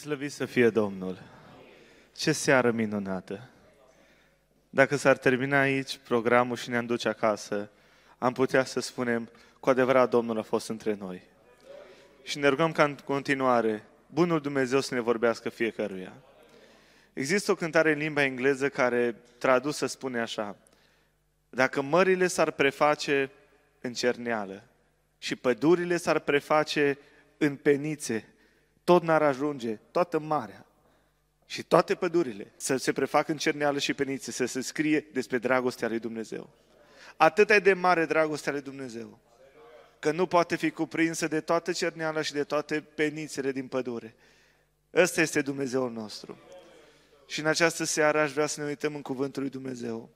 Slăvit să fie Domnul! Ce seară minunată! Dacă s-ar termina aici programul și ne-am duce acasă, am putea să spunem, cu adevărat Domnul a fost între noi. Și ne rugăm ca în continuare, Bunul Dumnezeu să ne vorbească fiecăruia. Există o cântare în limba engleză care tradusă spune așa, Dacă mările s-ar preface în cerneală și pădurile s-ar preface în penițe, tot n-ar ajunge, toată marea și toate pădurile să se prefacă în cerneală și penițe, să se scrie despre dragostea lui Dumnezeu. Atât e de mare dragostea lui Dumnezeu, că nu poate fi cuprinsă de toată cerneala și de toate penițele din pădure. Ăsta este Dumnezeul nostru. Și în această seară aș vrea să ne uităm în Cuvântul lui Dumnezeu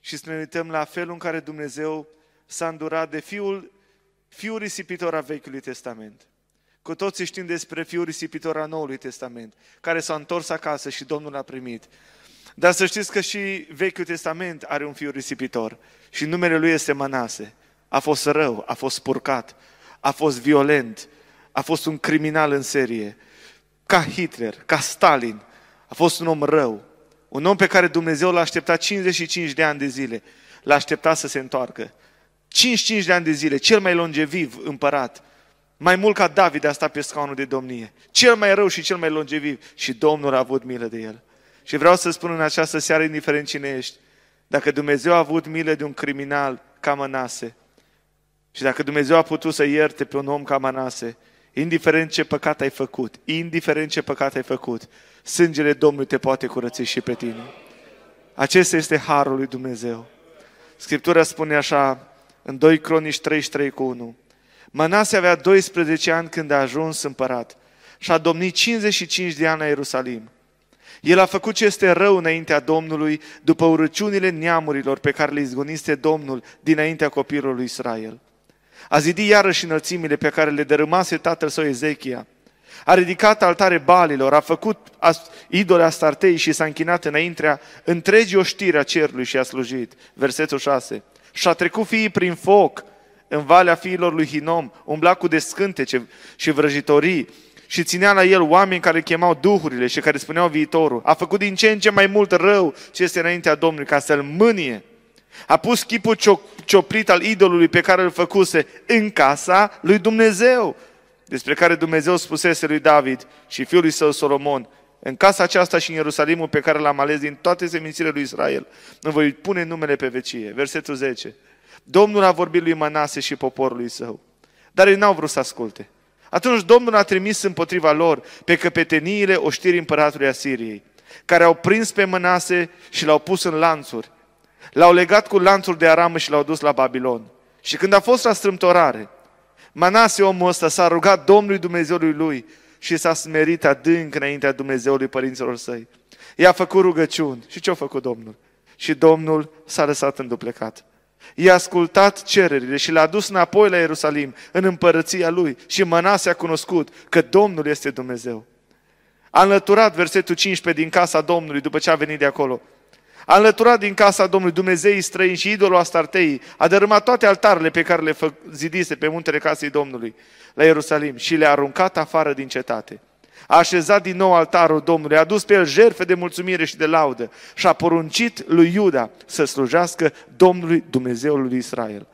și să ne uităm la felul în care Dumnezeu s-a îndurat de fiul, fiul risipitor a Vechiului Testament. Cu toții știm despre fiul risipitor al Noului Testament, care s-a întors acasă și Domnul l-a primit. Dar să știți că și Vechiul Testament are un fiu risipitor și numele lui este Manase. A fost rău, a fost spurcat, a fost violent, a fost un criminal în serie, ca Hitler, ca Stalin. A fost un om rău, un om pe care Dumnezeu l-a așteptat 55 de ani de zile. L-a așteptat să se întoarcă. 55 de ani de zile, cel mai longeviv împărat mai mult ca David a stat pe scaunul de domnie. Cel mai rău și cel mai longeviv. Și Domnul a avut milă de el. Și vreau să spun în această seară, indiferent cine ești, dacă Dumnezeu a avut milă de un criminal ca Manase, și dacă Dumnezeu a putut să ierte pe un om ca Manase, indiferent ce păcat ai făcut, indiferent ce păcat ai făcut, sângele Domnului te poate curăți și pe tine. Acesta este harul lui Dumnezeu. Scriptura spune așa, în 2 Cronici 33 cu 1, Manase avea 12 ani când a ajuns împărat și a domnit 55 de ani la Ierusalim. El a făcut ce este rău înaintea Domnului după urăciunile neamurilor pe care le izgoniste Domnul dinaintea copilului lui Israel. A zidit iarăși înălțimile pe care le dărâmase tatăl său Ezechia. A ridicat altare balilor, a făcut idole Astartei și s-a închinat înaintea întregii oștiri a cerului și a slujit. Versetul 6. Și a trecut fiii prin foc în valea fiilor lui Hinom, umbla cu descântece și vrăjitorii și ținea la el oameni care chemau duhurile și care spuneau viitorul. A făcut din ce în ce mai mult rău ce este înaintea Domnului ca să-l mânie. A pus chipul cioplit al idolului pe care îl făcuse în casa lui Dumnezeu, despre care Dumnezeu spusese lui David și fiului său Solomon, în casa aceasta și în Ierusalimul pe care l-am ales din toate semințile lui Israel, îmi voi pune numele pe vecie. Versetul 10. Domnul a vorbit lui Manase și poporului său. Dar ei n-au vrut să asculte. Atunci Domnul a trimis împotriva lor pe căpeteniile oștirii împăratului Asiriei, care au prins pe Manase și l-au pus în lanțuri. L-au legat cu lanțuri de aramă și l-au dus la Babilon. Și când a fost la strâmtorare, Manase, omul ăsta, s-a rugat Domnului Dumnezeului lui și s-a smerit adânc înaintea Dumnezeului părinților săi. I-a făcut rugăciuni. Și ce a făcut Domnul? Și Domnul s-a lăsat înduplecat. I-a ascultat cererile și l-a dus înapoi la Ierusalim, în împărăția lui și Mănase a cunoscut că Domnul este Dumnezeu. A înlăturat versetul 15 din casa Domnului după ce a venit de acolo. A înlăturat din casa Domnului Dumnezeii străini și idolul Astartei. A dărâmat toate altarele pe care le zidise pe muntele casei Domnului la Ierusalim și le-a aruncat afară din cetate a așezat din nou altarul Domnului, a dus pe el jerfe de mulțumire și de laudă și a poruncit lui Iuda să slujească Domnului Dumnezeului lui Israel.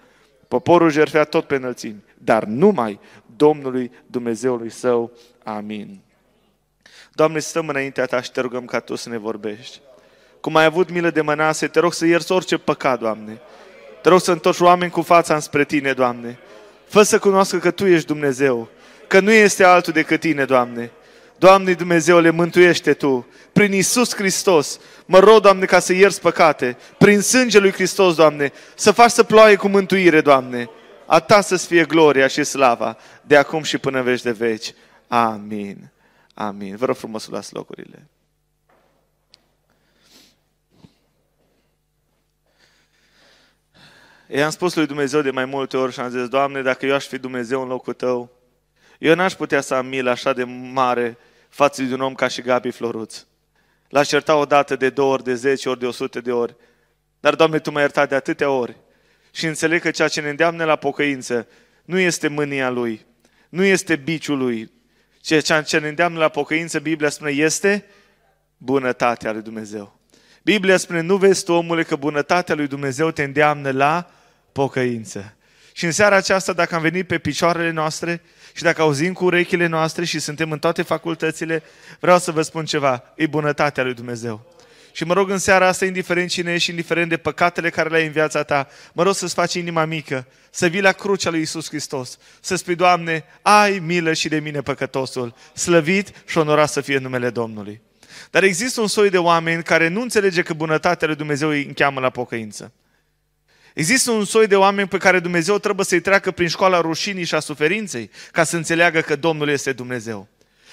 Poporul jerfea tot pe înălțimi, dar numai Domnului Dumnezeului său. Amin. Doamne, stăm înaintea Ta și te rugăm ca Tu să ne vorbești. Cum ai avut milă de mănase, te rog să ierți orice păcat, Doamne. Te rog să întorci oameni cu fața înspre Tine, Doamne. Fă să cunoască că Tu ești Dumnezeu, că nu este altul decât Tine, Doamne. Doamne Dumnezeule, mântuiește Tu. Prin Isus Hristos, mă rog, Doamne, ca să ierți păcate. Prin sângele lui Hristos, Doamne, să faci să ploaie cu mântuire, Doamne. A Ta să-ți fie gloria și slava, de acum și până veci de veci. Amin. Amin. Vă rog frumos să luați locurile. I-am spus lui Dumnezeu de mai multe ori și am zis, Doamne, dacă eu aș fi Dumnezeu în locul Tău, eu n-aș putea să am milă așa de mare față de un om ca și Gabi Floruț. L-aș ierta o dată, de două ori, de zece ori, de o sută de ori. Dar, Doamne, Tu m-ai iertat de atâtea ori. Și înțeleg că ceea ce ne îndeamnă la pocăință nu este mânia Lui, nu este biciul Lui, Ceea ce ne îndeamnă la pocăință, Biblia spune, este bunătatea lui Dumnezeu. Biblia spune, nu vezi tu, omule, că bunătatea lui Dumnezeu te îndeamnă la pocăință. Și în seara aceasta, dacă am venit pe picioarele noastre și dacă auzim cu urechile noastre și suntem în toate facultățile, vreau să vă spun ceva, e bunătatea lui Dumnezeu. Și mă rog în seara asta, indiferent cine ești, indiferent de păcatele care le ai în viața ta, mă rog să-ți faci inima mică, să vii la crucea lui Isus Hristos, să spui, Doamne, ai milă și de mine păcătosul, slăvit și onorat să fie numele Domnului. Dar există un soi de oameni care nu înțelege că bunătatea lui Dumnezeu îi încheamă la pocăință. Există un soi de oameni pe care Dumnezeu trebuie să-i treacă prin școala rușinii și a suferinței ca să înțeleagă că Domnul este Dumnezeu.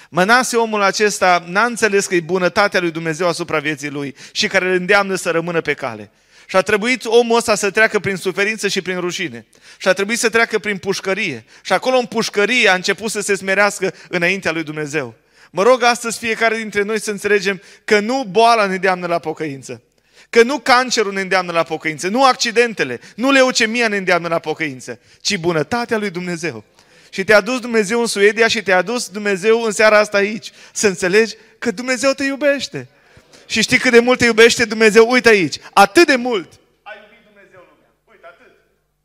Mănase omul acesta n-a înțeles că e bunătatea lui Dumnezeu asupra vieții lui și care îl îndeamnă să rămână pe cale. Și a trebuit omul ăsta să treacă prin suferință și prin rușine. Și a trebuit să treacă prin pușcărie. Și acolo în pușcărie a început să se smerească înaintea lui Dumnezeu. Mă rog astăzi fiecare dintre noi să înțelegem că nu boala ne îndeamnă la pocăință. Că nu cancerul ne îndeamnă la pocăință, nu accidentele, nu leucemia ne îndeamnă la pocăință, ci bunătatea lui Dumnezeu. Și te-a dus Dumnezeu în Suedia și te-a dus Dumnezeu în seara asta aici. Să înțelegi că Dumnezeu te iubește. Și știi cât de mult te iubește Dumnezeu? Uite aici. Atât de mult. A iubit Dumnezeu lumea. Uite, atât.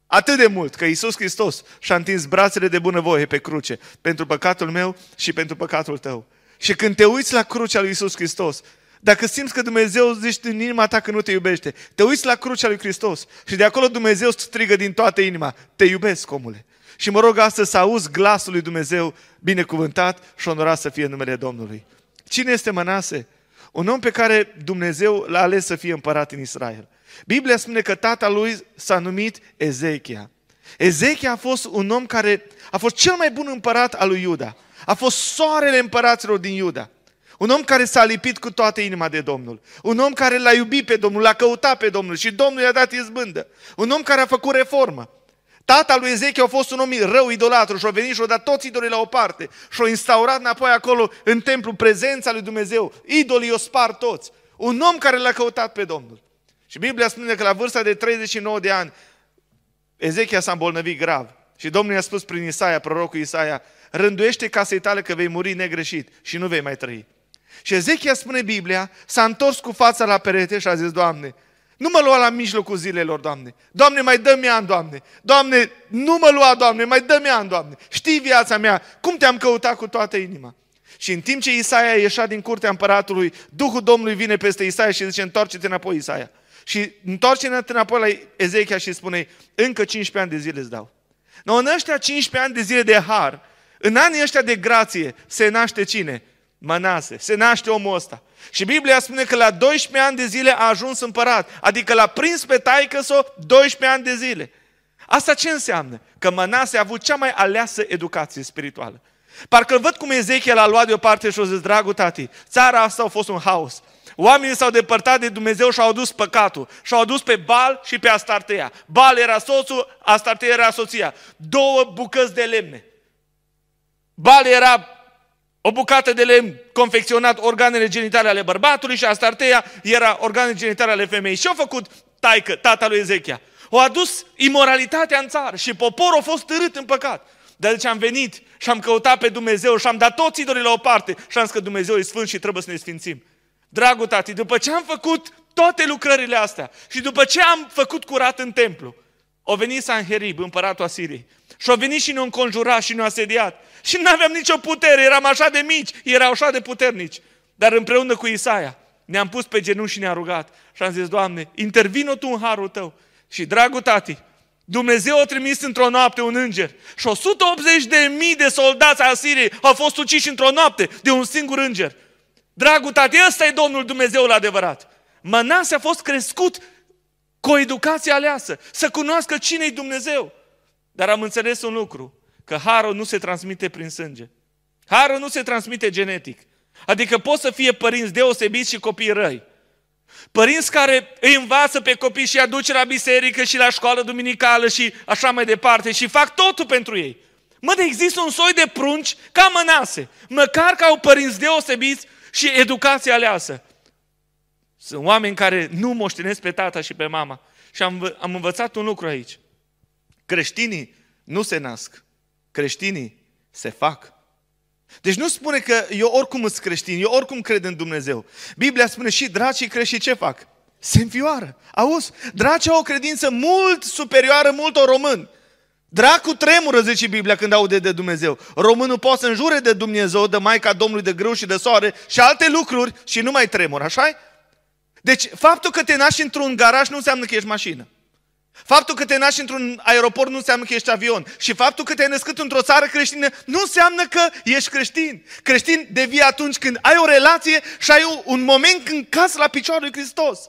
Atât de mult că Iisus Hristos și-a întins brațele de bunăvoie pe cruce pentru păcatul meu și pentru păcatul tău. Și când te uiți la crucea lui Iisus Hristos, dacă simți că Dumnezeu zice în inima ta că nu te iubește, te uiți la crucea lui Hristos și de acolo Dumnezeu strigă din toată inima, te iubesc, omule. Și mă rog astăzi să auzi glasul lui Dumnezeu binecuvântat și onorat să fie numele Domnului. Cine este Mănase? Un om pe care Dumnezeu l-a ales să fie împărat în Israel. Biblia spune că tata lui s-a numit Ezechia. Ezechia a fost un om care a fost cel mai bun împărat al lui Iuda. A fost soarele împăraților din Iuda. Un om care s-a lipit cu toată inima de Domnul. Un om care l-a iubit pe Domnul, l-a căutat pe Domnul și Domnul i-a dat izbândă. Un om care a făcut reformă. Tata lui Ezechia a fost un om rău idolatru și a venit și a dat toți idolii la o parte și a instaurat înapoi acolo în templu prezența lui Dumnezeu. Idolii o spar toți. Un om care l-a căutat pe Domnul. Și Biblia spune că la vârsta de 39 de ani Ezechia s-a îmbolnăvit grav. Și Domnul i-a spus prin Isaia, prorocul Isaia, rânduiește casei tale că vei muri negreșit și nu vei mai trăi. Și Ezechia spune Biblia, s-a întors cu fața la perete și a zis, Doamne, nu mă lua la mijlocul zilelor, Doamne. Doamne, mai dă-mi an, Doamne. Doamne, nu mă lua, Doamne, mai dă-mi an, Doamne. Știi viața mea, cum te-am căutat cu toată inima. Și în timp ce Isaia ieșea din curtea împăratului, Duhul Domnului vine peste Isaia și zice, întoarce-te înapoi, Isaia. Și întoarce-te înapoi la Ezechia și spune, încă 15 ani de zile îți dau. No, în ăștia 15 ani de zile de har, în anii ăștia de grație, se naște cine? Manase. Se naște omul ăsta. Și Biblia spune că la 12 ani de zile a ajuns împărat. Adică l-a prins pe taică s 12 ani de zile. Asta ce înseamnă? Că Manase a avut cea mai aleasă educație spirituală. Parcă văd cum Ezechiel a luat deoparte și a zis, dragul tati, țara asta a fost un haos. Oamenii s-au depărtat de Dumnezeu și au adus păcatul. Și au adus pe Bal și pe Astartea. Bal era soțul, Astartea era soția. Două bucăți de lemne. Bal era o bucată de lemn confecționat organele genitale ale bărbatului și Astartea era organele genitale ale femeii. Și au făcut taică, tata lui Ezechia? Au adus imoralitatea în țară și poporul a fost târât în păcat. Dar deci am venit și am căutat pe Dumnezeu și am dat toți idolii la o parte și am zis că Dumnezeu e sfânt și trebuie să ne sfințim. Dragul tati, după ce am făcut toate lucrările astea și după ce am făcut curat în templu, o venit Sanherib, împăratul Asiriei, și au venit și ne-au înconjurat și ne-au asediat. Și nu aveam nicio putere, eram așa de mici, erau așa de puternici. Dar împreună cu Isaia ne-am pus pe genunchi și ne-am rugat. Și am zis, Doamne, intervină Tu în harul Tău. Și dragul tati, Dumnezeu a trimis într-o noapte un înger și 180 de mii de soldați al Siriei au fost uciși într-o noapte de un singur înger. Dragul tati, ăsta e Domnul Dumnezeul adevărat. Mănase a fost crescut cu o educație aleasă, să cunoască cine e Dumnezeu. Dar am înțeles un lucru, că harul nu se transmite prin sânge. Harul nu se transmite genetic. Adică pot să fie părinți deosebiți și copii răi. Părinți care îi învață pe copii și aduce la biserică și la școală duminicală și așa mai departe și fac totul pentru ei. Mă, de există un soi de prunci ca mănase, măcar că au părinți deosebiți și educație aleasă. Sunt oameni care nu moștenesc pe tata și pe mama. Și am, am învățat un lucru aici. Creștinii nu se nasc, creștinii se fac. Deci nu spune că eu oricum sunt creștin, eu oricum cred în Dumnezeu. Biblia spune și dracii crești ce fac? Se înfioară. Auzi? Dracii au o credință mult superioară multor români. Dracu tremură, zice Biblia, când aude de Dumnezeu. Românul poate să înjure de Dumnezeu, de Maica Domnului, de grâu și de soare și alte lucruri și nu mai tremur, așa Deci, faptul că te naști într-un garaj nu înseamnă că ești mașină. Faptul că te naști într-un aeroport nu înseamnă că ești avion. Și faptul că te-ai născut într-o țară creștină nu înseamnă că ești creștin. Creștin devii atunci când ai o relație și ai un moment când cazi la piciorul lui Hristos.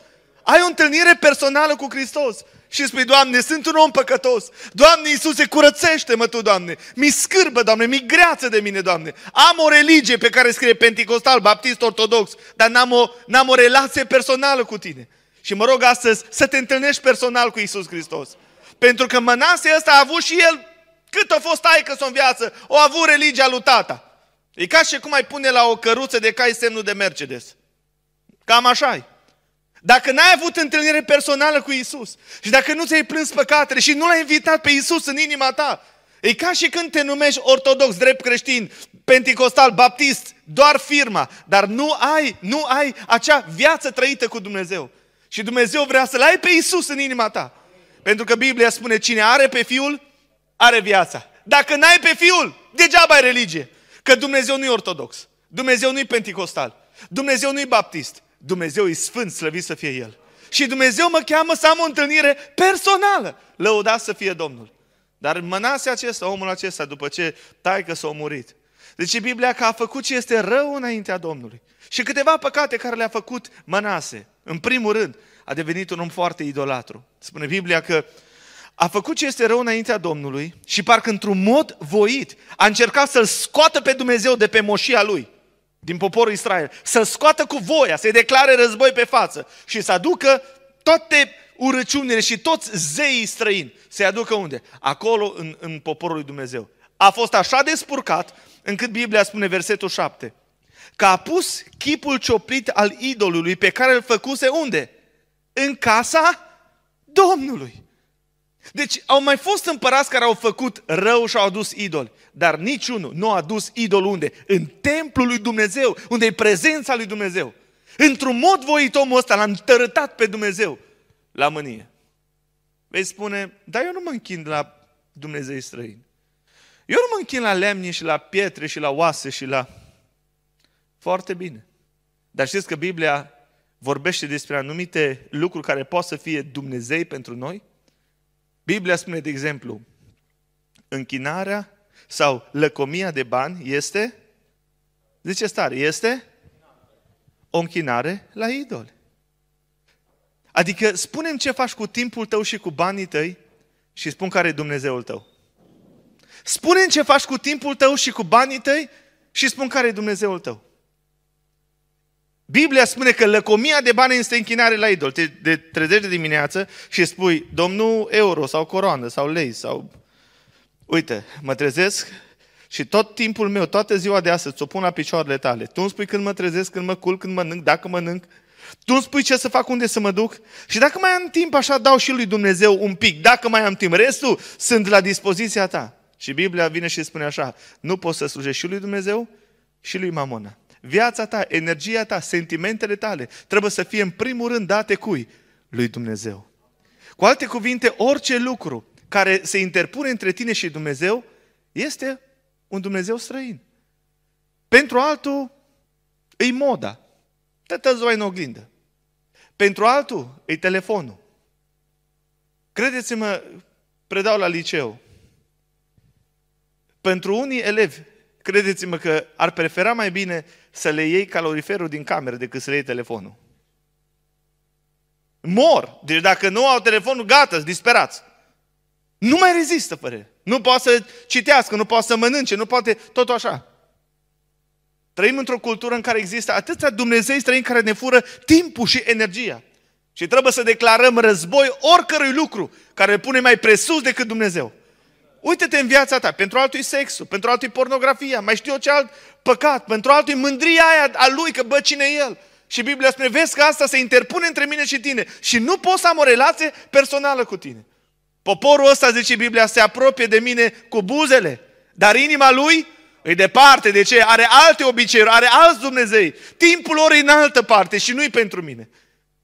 Ai o întâlnire personală cu Hristos. Și spui, Doamne, sunt un om păcătos. Doamne Iisuse, curățește-mă Tu, Doamne. Mi scârbă, Doamne, mi greață de mine, Doamne. Am o religie pe care scrie Pentecostal, Baptist, Ortodox, dar n-am o, n-am o relație personală cu Tine. Și mă rog astăzi să te întâlnești personal cu Isus Hristos. Pentru că Mănase ăsta a avut și el, cât a fost taică în viață, o a avut religia lui tata. E ca și cum ai pune la o căruță de cai semnul de Mercedes. Cam așa -i. Dacă n-ai avut întâlnire personală cu Isus și dacă nu ți-ai plâns păcatele și nu l-ai invitat pe Isus în inima ta, e ca și când te numești ortodox, drept creștin, pentecostal, baptist, doar firma, dar nu ai, nu ai acea viață trăită cu Dumnezeu. Și Dumnezeu vrea să-L ai pe Isus în inima ta. Pentru că Biblia spune, cine are pe Fiul, are viața. Dacă n-ai pe Fiul, degeaba ai religie. Că Dumnezeu nu e ortodox. Dumnezeu nu e pentecostal. Dumnezeu nu e baptist. Dumnezeu e sfânt, slăvit să fie El. Și Dumnezeu mă cheamă să am o întâlnire personală. Lăudați să fie Domnul. Dar mănase acesta, omul acesta, după ce taică s-a murit. Deci Biblia că a făcut ce este rău înaintea Domnului. Și câteva păcate care le-a făcut Mănase. În primul rând, a devenit un om foarte idolatru. Spune Biblia că a făcut ce este rău înaintea Domnului și parcă într-un mod voit a încercat să-l scoată pe Dumnezeu de pe moșia lui, din poporul Israel, să-l scoată cu voia, să-i declare război pe față și să aducă toate urăciunile și toți zeii străini, să-i aducă unde? Acolo, în, în poporul lui Dumnezeu. A fost așa de spurcat, încât Biblia spune versetul 7, că a pus chipul cioplit al idolului pe care îl făcuse unde? În casa Domnului. Deci au mai fost împărați care au făcut rău și au adus idoli, dar niciunul nu a adus idol unde? În templul lui Dumnezeu, unde e prezența lui Dumnezeu. Într-un mod voit omul ăsta l-a întărătat pe Dumnezeu la mânie. Vei spune, dar eu nu mă închin la Dumnezeu străini. Eu nu mă închin la lemne și la pietre și la oase și la... Foarte bine. Dar știți că Biblia vorbește despre anumite lucruri care pot să fie Dumnezei pentru noi? Biblia spune, de exemplu, închinarea sau lăcomia de bani este, zice stare, este o închinare la idol. Adică spunem ce faci cu timpul tău și cu banii tăi și spun care e Dumnezeul tău. spune ce faci cu timpul tău și cu banii tăi și spun care e Dumnezeul tău. Biblia spune că lăcomia de bani este închinare la idol. Te de trezești de dimineață și spui, domnul euro sau coroană sau lei sau... Uite, mă trezesc și tot timpul meu, toată ziua de astăzi, ți-o pun la picioarele tale. Tu îmi spui când mă trezesc, când mă culc, când mănânc, dacă mănânc. Tu îmi spui ce să fac, unde să mă duc. Și dacă mai am timp, așa dau și lui Dumnezeu un pic. Dacă mai am timp, restul sunt la dispoziția ta. Și Biblia vine și spune așa, nu poți să slujești și lui Dumnezeu și lui Mamona. Viața ta, energia ta, sentimentele tale trebuie să fie în primul rând date cui? Lui Dumnezeu. Cu alte cuvinte, orice lucru care se interpune între tine și Dumnezeu este un Dumnezeu străin. Pentru altul îi moda. Tătă zoai în oglindă. Pentru altul e telefonul. Credeți-mă, predau la liceu. Pentru unii elevi credeți-mă că ar prefera mai bine să le iei caloriferul din cameră decât să le iei telefonul. Mor. Deci dacă nu au telefonul, gata, sunt disperați. Nu mai rezistă fără Nu poate să citească, nu poate să mănânce, nu poate tot așa. Trăim într-o cultură în care există atâția Dumnezei străini care ne fură timpul și energia. Și trebuie să declarăm război oricărui lucru care îl pune mai presus decât Dumnezeu. Uite-te în viața ta, pentru altul e sexul, pentru altul e pornografia, mai știu eu ce alt păcat, pentru altul e mândria aia a lui, că bă, cine e el? Și Biblia spune, vezi că asta se interpune între mine și tine și nu pot să am o relație personală cu tine. Poporul ăsta, zice Biblia, se apropie de mine cu buzele, dar inima lui E departe, de ce? Are alte obiceiuri, are alți Dumnezei. Timpul lor e în altă parte și nu-i pentru mine.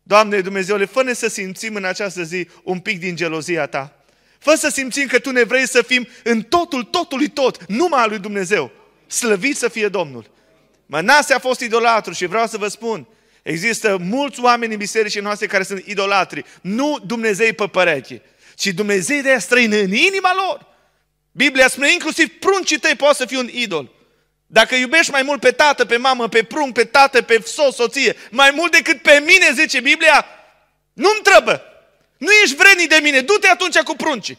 Doamne Dumnezeule, fă-ne să simțim în această zi un pic din gelozia Ta. Fă să simțim că Tu ne vrei să fim în totul, totului tot, numai al lui Dumnezeu. Slăvit să fie Domnul. Mănase a fost idolatru și vreau să vă spun, există mulți oameni în bisericii noastre care sunt idolatri. Nu Dumnezei pe pereche, ci Dumnezei de străină în inima lor. Biblia spune inclusiv pruncii tăi poate să fie un idol. Dacă iubești mai mult pe tată, pe mamă, pe prunc, pe tată, pe sos, soție, mai mult decât pe mine, zice Biblia, nu-mi trebuie. Nu ești vrednic de mine, du-te atunci cu pruncii.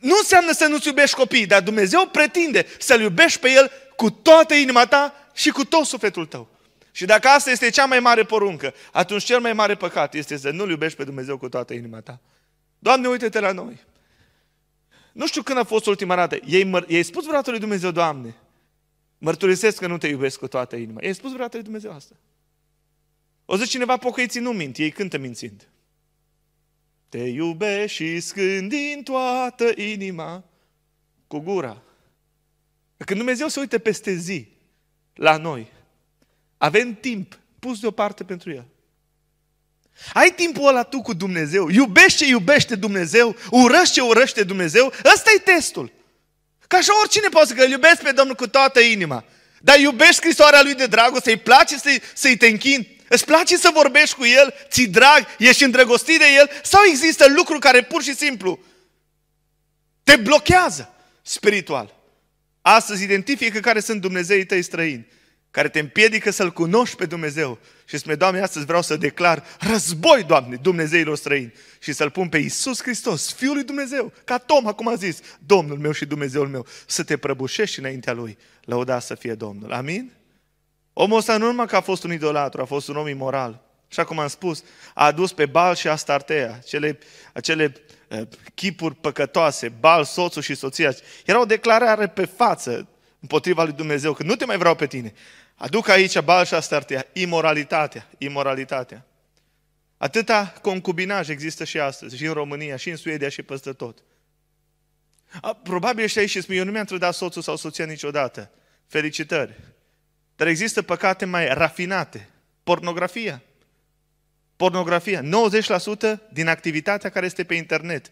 Nu înseamnă să nu-ți iubești copiii, dar Dumnezeu pretinde să-L iubești pe El cu toată inima ta și cu tot sufletul tău. Și dacă asta este cea mai mare poruncă, atunci cel mai mare păcat este să nu-L iubești pe Dumnezeu cu toată inima ta. Doamne, uite-te la noi. Nu știu când a fost ultima dată. Ei, măr- ei spus vreodată lui Dumnezeu, Doamne, mărturisesc că nu te iubesc cu toată inima. Ei spus vreodată lui Dumnezeu asta. O zice cineva, pocăiții nu mint, ei cântă mințind. Te iubești și scând din toată inima cu gura. Când Dumnezeu se uită peste zi la noi, avem timp pus deoparte pentru El. Ai timpul ăla tu cu Dumnezeu, iubești ce iubește Dumnezeu, urăști ce urăște Dumnezeu, ăsta e testul. Ca așa oricine poate să că îl iubesc pe Domnul cu toată inima. Dar iubești scrisoarea lui de dragoste, îi place să-i, să-i te închin, îți place să vorbești cu el, ți drag, ești îndrăgostit de el, sau există lucruri care pur și simplu te blochează spiritual. Astăzi identifică care sunt Dumnezeii tăi străini care te împiedică să-L cunoști pe Dumnezeu. Și spune, Doamne, astăzi vreau să declar război, Doamne, Dumnezeilor străini și să-L pun pe Iisus Hristos, Fiul lui Dumnezeu, ca Tom acum a zis, Domnul meu și Dumnezeul meu, să te prăbușești înaintea Lui. Lăuda să fie Domnul. Amin? Omul ăsta nu numai că a fost un idolatru, a fost un om imoral. Așa cum am spus, a adus pe Bal și Astartea, acele, acele uh, chipuri păcătoase, Bal, soțul și soția. Era o declarare pe față împotriva lui Dumnezeu, că nu te mai vreau pe tine. Aduc aici Baal și Astartea, imoralitatea, imoralitatea. Atâta concubinaj există și astăzi, și în România, și în Suedia, și peste tot. A, probabil ești aici și spui, eu nu mi-am trădat soțul sau soția niciodată. Felicitări! Dar există păcate mai rafinate. Pornografia. Pornografia. 90% din activitatea care este pe internet,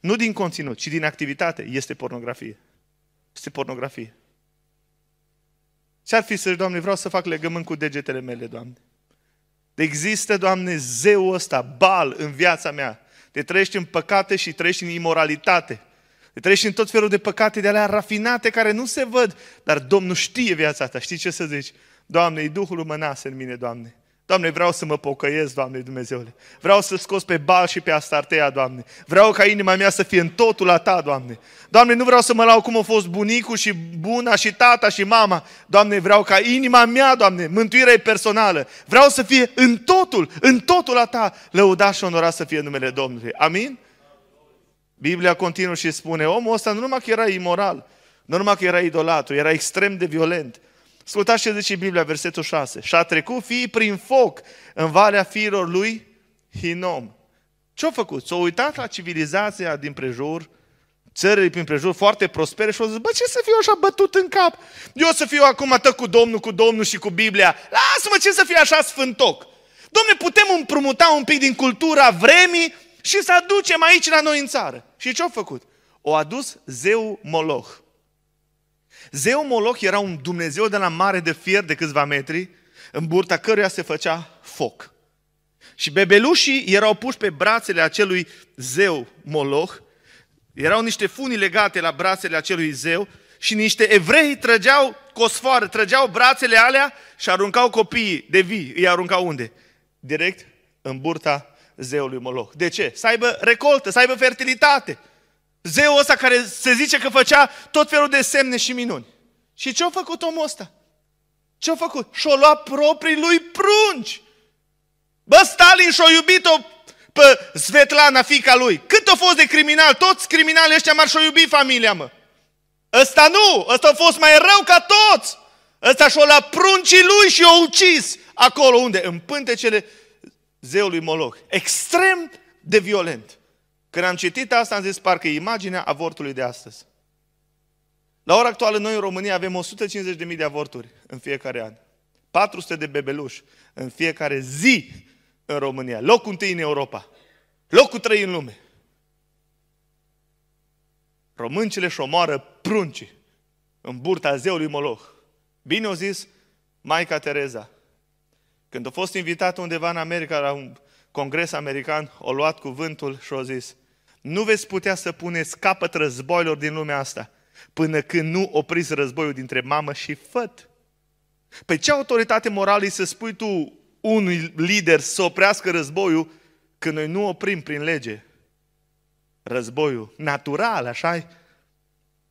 nu din conținut, ci din activitate, este pornografie. Este pornografie. Ce-ar fi să Doamne, vreau să fac legământ cu degetele mele, Doamne. Există, Doamne, zeul ăsta, bal în viața mea. Te trăiești în păcate și trăiești în imoralitate. Te trăiești în tot felul de păcate de alea rafinate care nu se văd, dar Domnul știe viața ta. Știi ce să zici? Doamne, e Duhul mănase în mine, Doamne. Doamne, vreau să mă pocăiesc, Doamne Dumnezeule. Vreau să scos pe Bal și pe Astartea, Doamne. Vreau ca inima mea să fie în totul la Ta, Doamne. Doamne, nu vreau să mă lau cum a fost bunicul și buna și tata și mama. Doamne, vreau ca inima mea, Doamne, mântuirea personală. Vreau să fie în totul, în totul la Ta. Lăuda și onora să fie numele Domnului. Amin? Biblia continuă și spune, omul ăsta nu numai că era imoral, nu numai că era idolatru, era extrem de violent, Ascultați ce zice Biblia, versetul 6. Și a trecut fiii prin foc în valea fiilor lui Hinom. Ce-a făcut? S-a uitat la civilizația din prejur, țările din prejur foarte prospere și a zis, bă, ce să fiu așa bătut în cap? Eu să fiu acum atât cu Domnul, cu Domnul și cu Biblia. Lasă-mă, ce să fiu așa sfântoc? Domne, putem împrumuta un pic din cultura vremii și să aducem aici la noi în țară. Și ce-a făcut? O adus zeu Moloch. Zeul Moloch era un Dumnezeu de la mare de fier de câțiva metri, în burta căruia se făcea foc. Și bebelușii erau puși pe brațele acelui zeu Moloch, erau niște funii legate la brațele acelui zeu și niște evrei trăgeau cosfoară, trăgeau brațele alea și aruncau copiii de vii. Îi aruncau unde? Direct în burta zeului Moloch. De ce? Să aibă recoltă, să aibă fertilitate. Zeul ăsta care se zice că făcea tot felul de semne și minuni. Și ce a făcut omul ăsta? Ce a făcut? Și-a luat proprii lui prunci. Bă, Stalin și-a iubit-o pe Svetlana, fica lui. Cât a fost de criminal? Toți criminalii ăștia m-ar și-o iubi familia, mă. Ăsta nu, ăsta a fost mai rău ca toți. Ăsta și-a luat pruncii lui și i-a ucis. Acolo unde? În pântecele zeului Moloch. Extrem de violent. Când am citit asta, am zis, parcă e imaginea avortului de astăzi. La ora actuală, noi în România avem 150.000 de avorturi în fiecare an. 400 de bebeluși în fiecare zi în România. Locul întâi în Europa. Locul trei în lume. Româncile și șomoară prunci în burta zeului Moloch. Bine o zis Maica Tereza. Când a fost invitată undeva în America la un congres american, o luat cuvântul și a zis nu veți putea să puneți capăt războiilor din lumea asta până când nu opriți războiul dintre mamă și făt. Pe ce autoritate morală îi să spui tu unui lider să oprească războiul când noi nu oprim prin lege războiul natural, așa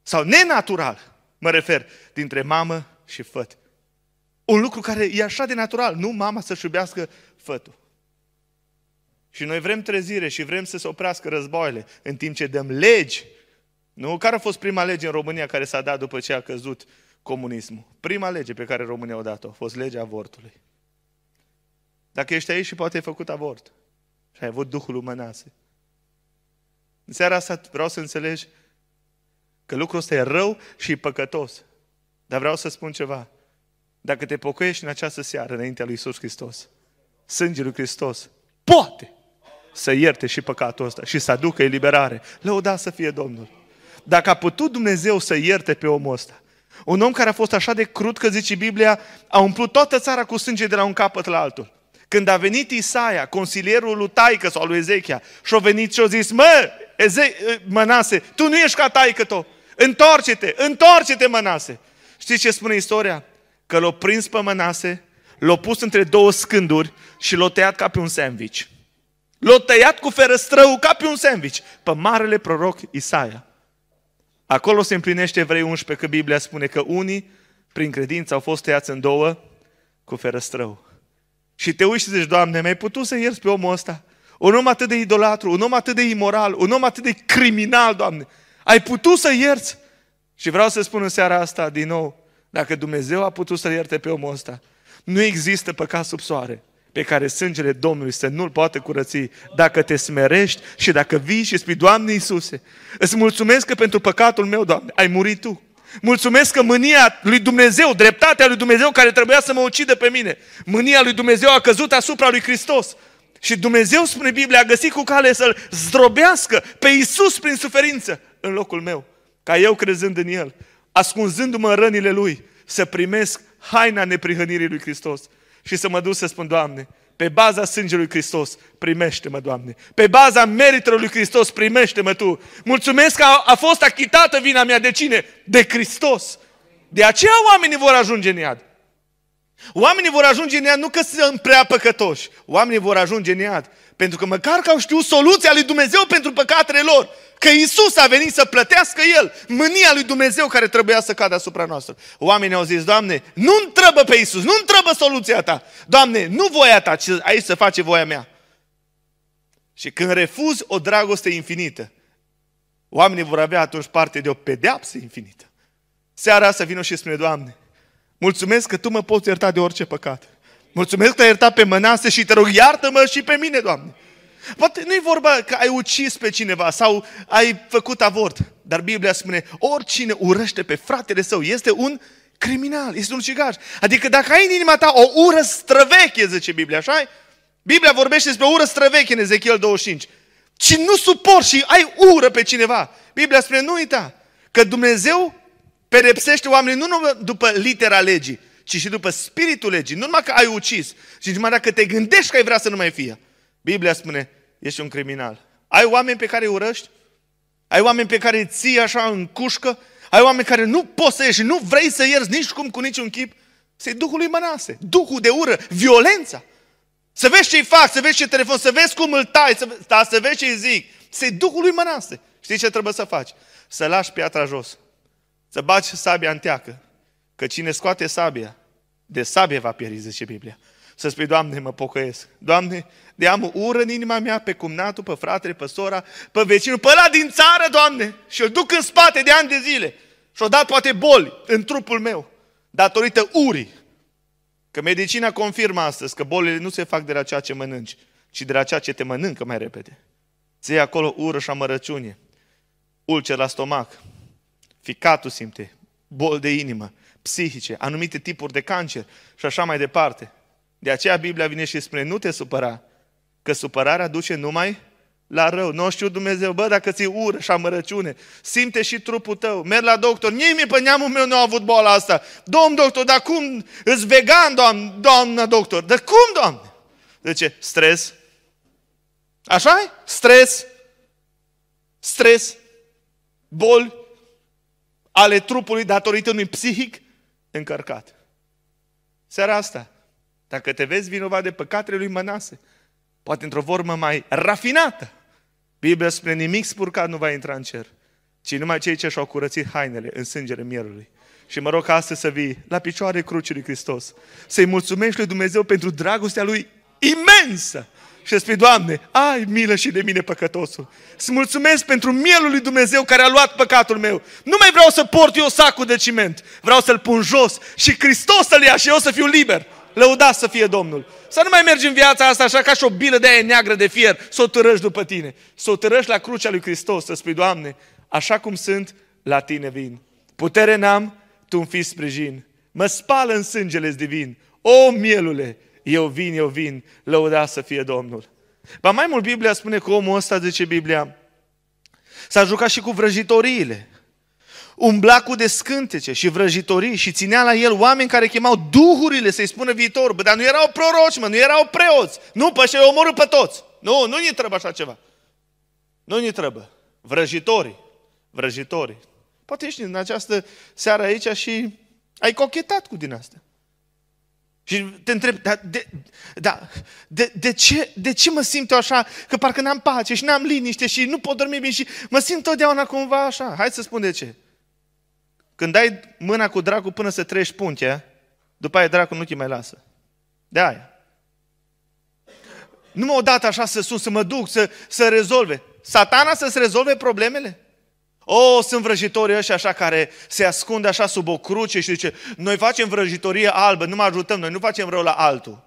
Sau nenatural, mă refer, dintre mamă și făt. Un lucru care e așa de natural, nu mama să-și iubească fătul. Și noi vrem trezire și vrem să se oprească războaiele, în timp ce dăm legi. Nu? Care a fost prima lege în România care s-a dat după ce a căzut comunismul? Prima lege pe care România a dat-o a fost legea avortului. Dacă ești aici și poate ai făcut avort și ai avut Duhul Umănase. În seara asta vreau să înțelegi că lucrul ăsta e rău și e păcătos. Dar vreau să spun ceva. Dacă te pocăiești în această seară înaintea lui Iisus Hristos, sângele lui Hristos poate să ierte și păcatul ăsta și să aducă eliberare. Lăuda să fie Domnul. Dacă a putut Dumnezeu să ierte pe omul ăsta, un om care a fost așa de crud că zice Biblia, a umplut toată țara cu sânge de la un capăt la altul. Când a venit Isaia, consilierul lui Taică sau lui Ezechia, și a venit și a zis, mă, Eze- Mănase, tu nu ești ca taică tău, întoarce-te, întoarce-te Mănase. Știți ce spune istoria? Că l-a prins pe Mănase, l-a pus între două scânduri și l-a tăiat ca pe un sandwich. L-a tăiat cu ferăstrău ca pe un sandwich, pe marele proroc Isaia. Acolo se împlinește Evrei 11 că Biblia spune că unii, prin credință, au fost tăiați în două cu ferăstrău. Și te uiți și zici, Doamne, mi-ai putut să ierți pe omul ăsta? Un om atât de idolatru, un om atât de imoral, un om atât de criminal, Doamne. Ai putut să ierți? Și vreau să spun în seara asta din nou, dacă Dumnezeu a putut să ierte pe omul ăsta, nu există păcat sub soare pe care sângele Domnului să nu-l poată curăți dacă te smerești și dacă vii și spui, Doamne Iisuse, îți mulțumesc că pentru păcatul meu, Doamne, ai murit Tu. Mulțumesc că mânia lui Dumnezeu, dreptatea lui Dumnezeu care trebuia să mă ucidă pe mine, mânia lui Dumnezeu a căzut asupra lui Hristos. Și Dumnezeu, spune Biblia, a găsit cu cale să-L zdrobească pe Iisus prin suferință în locul meu. Ca eu crezând în El, ascunzându-mă în rănile Lui, să primesc haina neprihănirii lui Hristos și să mă duc să spun, Doamne, pe baza sângelui Hristos, primește-mă, Doamne. Pe baza meritelor lui Hristos, primește-mă Tu. Mulțumesc că a, a fost achitată vina mea. De cine? De Hristos. De aceea oamenii vor ajunge în iad. Oamenii vor ajunge în iad nu că sunt prea păcătoși. Oamenii vor ajunge în iad pentru că măcar că au știut soluția lui Dumnezeu pentru păcatele lor. Că Isus a venit să plătească El mânia lui Dumnezeu care trebuia să cadă asupra noastră. Oamenii au zis, Doamne, nu întrebă pe Isus, nu întrebă soluția Ta. Doamne, nu voia Ta, ci aici să face voia mea. Și când refuzi o dragoste infinită, oamenii vor avea atunci parte de o pedeapsă infinită. Seara asta vină și spune, Doamne, mulțumesc că Tu mă poți ierta de orice păcat. Mulțumesc că ai iertat pe mănase și te rog, iartă-mă și pe mine, Doamne. Poate nu-i vorba că ai ucis pe cineva sau ai făcut avort, dar Biblia spune, oricine urăște pe fratele său este un criminal, este un cigaș. Adică dacă ai în inima ta o ură străveche, zice Biblia, așa Biblia vorbește despre o ură străveche în Ezechiel 25. Și nu suport și ai ură pe cineva. Biblia spune, nu uita, că Dumnezeu pedepsește oamenii nu numai după litera legii, ci și după spiritul legii. Nu numai că ai ucis, ci numai dacă te gândești că ai vrea să nu mai fie. Biblia spune, ești un criminal. Ai oameni pe care îi urăști? Ai oameni pe care îi ții așa în cușcă? Ai oameni care nu poți să ieși, nu vrei să ierți nici cum cu niciun chip? Să-i Duhul lui Mănase, Duhul de ură, violența. Să vezi ce-i fac, să vezi ce telefon, să vezi cum îl tai, să, da, să vezi ce-i zic. Să-i Duhul lui Mănase. Știi ce trebuie să faci? Să lași piatra jos. Să baci sabia în teacă. Că cine scoate sabia, de sabie va pieri, zice Biblia. Să spui, Doamne, mă pocăiesc. Doamne, de am ură în inima mea pe cumnatul, pe fratele, pe sora, pe vecinul, pe ăla din țară, Doamne, și îl duc în spate de ani de zile. Și-o dat poate boli în trupul meu, datorită urii. Că medicina confirmă astăzi că bolile nu se fac de la ceea ce mănânci, ci de la ceea ce te mănâncă mai repede. Ți acolo ură și amărăciune, ulcer la stomac, ficatul simte, boli de inimă, psihice, anumite tipuri de cancer și așa mai departe. De aceea Biblia vine și spune, nu te supăra, că supărarea duce numai la rău. Nu știu Dumnezeu, bă, dacă ți ură și amărăciune, simte și trupul tău. Merg la doctor, nimeni pe neamul meu nu a avut boala asta. Domn doctor, dar cum? Îți vegan, doamnă, doamnă doctor. Dar cum, doamne? De ce? Stres. așa e? Stres. Stres. Boli ale trupului datorită unui psihic încărcat. Seara asta, dacă te vezi vinovat de păcatele lui Mănase, poate într-o formă mai rafinată, Biblia spune nimic spurcat nu va intra în cer, ci numai cei ce și-au curățit hainele în sângele mielului. Și mă rog ca astăzi să vii la picioare crucii lui Hristos, să-i mulțumești lui Dumnezeu pentru dragostea lui imensă. Și spui, Doamne, ai milă și de mine păcătosul. Îți mulțumesc pentru mielul lui Dumnezeu care a luat păcatul meu. Nu mai vreau să port eu sacul de ciment. Vreau să-l pun jos și Hristos să-l ia și eu să fiu liber. Lăudați să fie Domnul. Să nu mai mergi în viața asta așa ca și o bilă de aia neagră de fier, să o târăși după tine. Să o târăși la crucea lui Hristos, să spui, Doamne, așa cum sunt, la tine vin. Putere n-am, tu îmi fii sprijin. Mă spală în sângele divin. O, mielule, eu vin, eu vin, lăuda să fie Domnul. Ba mai mult Biblia spune că omul ăsta, zice Biblia, s-a jucat și cu vrăjitoriile umbla cu descântece și vrăjitorii și ținea la el oameni care chemau duhurile să-i spună viitor. Bă, dar nu erau proroci, mă, nu erau preoți. Nu, pe și omorât pe toți. Nu, nu ne trebuie așa ceva. Nu ne trebuie. Vrăjitorii. Vrăjitorii. Poate ești în această seară aici și ai cochetat cu din asta. Și te întreb, da, de, da, de, de, ce, de ce mă simt eu așa? Că parcă n-am pace și n-am liniște și nu pot dormi bine și mă simt totdeauna cumva așa. Hai să spun de ce. Când dai mâna cu dracul până să treci puntea, după aia dracul nu te mai lasă. De aia. Nu mă odată așa să sun, să mă duc, să, să rezolve. Satana să-ți rezolve problemele? O, oh, sunt vrăjitorii ăștia așa care se ascunde așa sub o cruce și zice, noi facem vrăjitorie albă, nu mă ajutăm, noi nu facem rău la altul.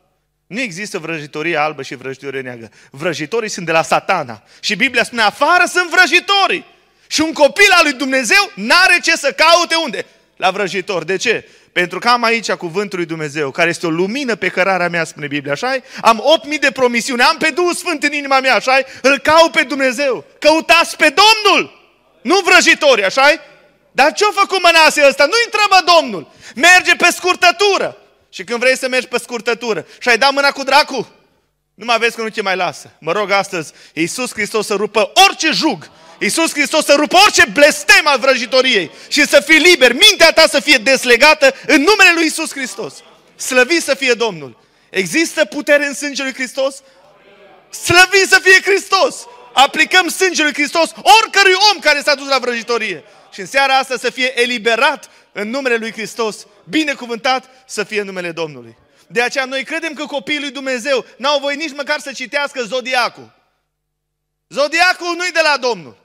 Nu există vrăjitorie albă și vrăjitorie neagră. Vrăjitorii sunt de la satana. Și Biblia spune, afară sunt vrăjitorii. Și un copil al lui Dumnezeu n-are ce să caute unde? La vrăjitor. De ce? Pentru că am aici cuvântul lui Dumnezeu, care este o lumină pe cărarea mea, spune Biblia, așa Am 8.000 de promisiuni, am pe Duhul Sfânt în inima mea, așa Îl caut pe Dumnezeu. Căutați pe Domnul! Nu vrăjitori, așa Dar ce-a făcut mănase ăsta? Nu întreabă Domnul. Merge pe scurtătură. Și când vrei să mergi pe scurtătură și ai dat mâna cu dracu, nu mai vezi că nu te mai lasă. Mă rog astăzi, Iisus Hristos să rupă orice jug Iisus Hristos să rupă orice blestem al vrăjitoriei și să fii liber, mintea ta să fie deslegată în numele lui Iisus Hristos. Slăvit să fie Domnul. Există putere în sângele lui Hristos? Slăvit să fie Hristos! Aplicăm sângele lui Hristos oricărui om care s-a dus la vrăjitorie. Și în seara asta să fie eliberat în numele lui Hristos, binecuvântat să fie în numele Domnului. De aceea noi credem că copiii lui Dumnezeu n-au voie nici măcar să citească Zodiacul. Zodiacul nu-i de la Domnul.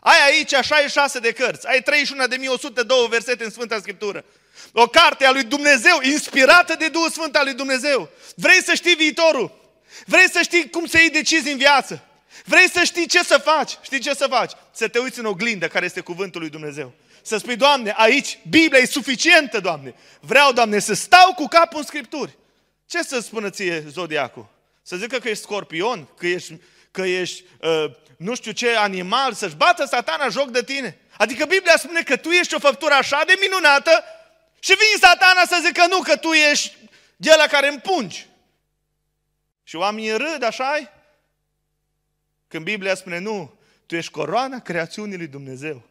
Ai aici 66 de cărți, ai 31.102 versete în Sfânta Scriptură. O carte a lui Dumnezeu, inspirată de Duhul Sfânt al lui Dumnezeu. Vrei să știi viitorul? Vrei să știi cum să iei decizii în viață? Vrei să știi ce să faci? Știi ce să faci? Să te uiți în oglindă care este cuvântul lui Dumnezeu. Să spui, Doamne, aici Biblia e suficientă, Doamne. Vreau, Doamne, să stau cu capul în Scripturi. Ce să spună ție zodiacul? Să zică că ești scorpion, că ești, că ești uh, nu știu ce animal, să-și bată satana joc de tine. Adică Biblia spune că tu ești o făptură așa de minunată și vine satana să zică nu, că tu ești de la care împungi. Și oamenii râd, așa -i? Când Biblia spune nu, tu ești coroana creațiunii lui Dumnezeu.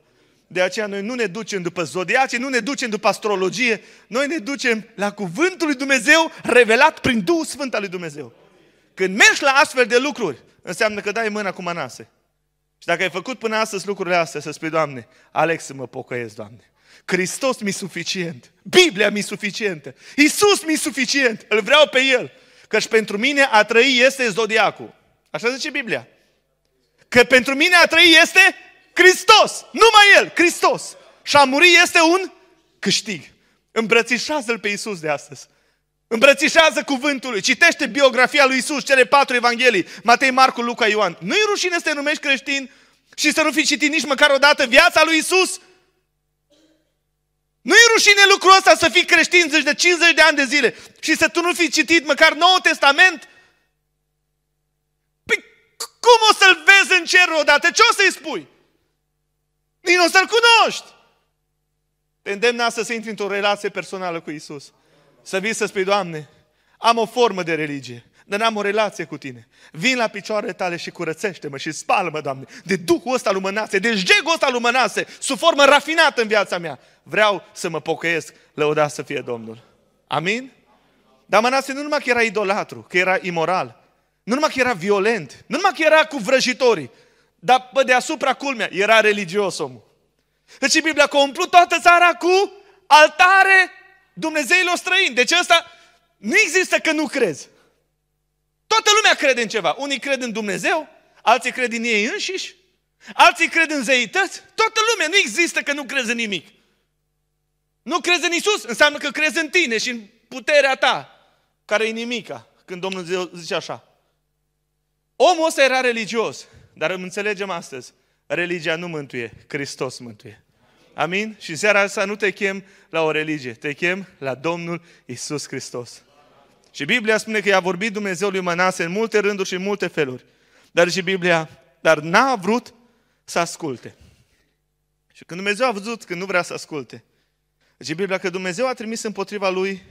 De aceea noi nu ne ducem după zodiace, nu ne ducem după astrologie, noi ne ducem la cuvântul lui Dumnezeu revelat prin Duhul Sfânt al lui Dumnezeu. Când mergi la astfel de lucruri, înseamnă că dai mâna cu Manase. Și dacă ai făcut până astăzi lucrurile astea, să spui, Doamne, Alex să mă pocăiesc, Doamne. Hristos mi suficient. Biblia mi suficientă. Isus mi suficient. Îl vreau pe El. Căci pentru mine a trăi este zodiacul. Așa zice Biblia. Că pentru mine a trăi este Hristos. Numai El, Hristos. Și a muri este un câștig. Îmbrățișează-L pe Isus de astăzi. Îmbrățișează cuvântul lui, citește biografia lui Isus, cele patru evanghelii, Matei, Marcu, Luca, Ioan. Nu-i rușine să te numești creștin și să nu fi citit nici măcar o dată viața lui Isus? Nu-i rușine lucrul ăsta să fii creștin de 50 de ani de zile și să tu nu fi citit măcar Noul Testament? Păi cum o să-L vezi în cer odată? Ce o să-i spui? Nici nu o să-L cunoști. Te îndemn astăzi să intri într-o relație personală cu Isus. Să vii să spui, Doamne, am o formă de religie, dar n-am o relație cu Tine. Vin la picioarele Tale și curățește-mă și spală-mă, Doamne, de Duhul ăsta lumănase, de jegul ăsta lumănase, sub formă rafinată în viața mea. Vreau să mă pocăiesc, lăudat să fie Domnul. Amin? Dar Mănase nu numai că era idolatru, că era imoral, nu numai că era violent, nu numai că era cu vrăjitorii, dar pe deasupra culmea era religios omul. Deci Biblia că a umplut toată țara cu altare Dumnezeilor străini. Deci ăsta nu există că nu crezi. Toată lumea crede în ceva. Unii cred în Dumnezeu, alții cred în ei înșiși, alții cred în zeități. Toată lumea. Nu există că nu crezi în nimic. Nu crezi în Isus, înseamnă că crezi în tine și în puterea ta, care e nimica, când Domnul zice așa. Omul ăsta era religios, dar îmi înțelegem astăzi, religia nu mântuie, Hristos mântuie. Amin? Și seara asta nu te chem la o religie, te chem la Domnul Isus Hristos. Și Biblia spune că i-a vorbit Dumnezeu lui Mănase în multe rânduri și în multe feluri. Dar și Biblia, dar n-a vrut să asculte. Și când Dumnezeu a văzut că nu vrea să asculte, și Biblia că Dumnezeu a trimis împotriva lui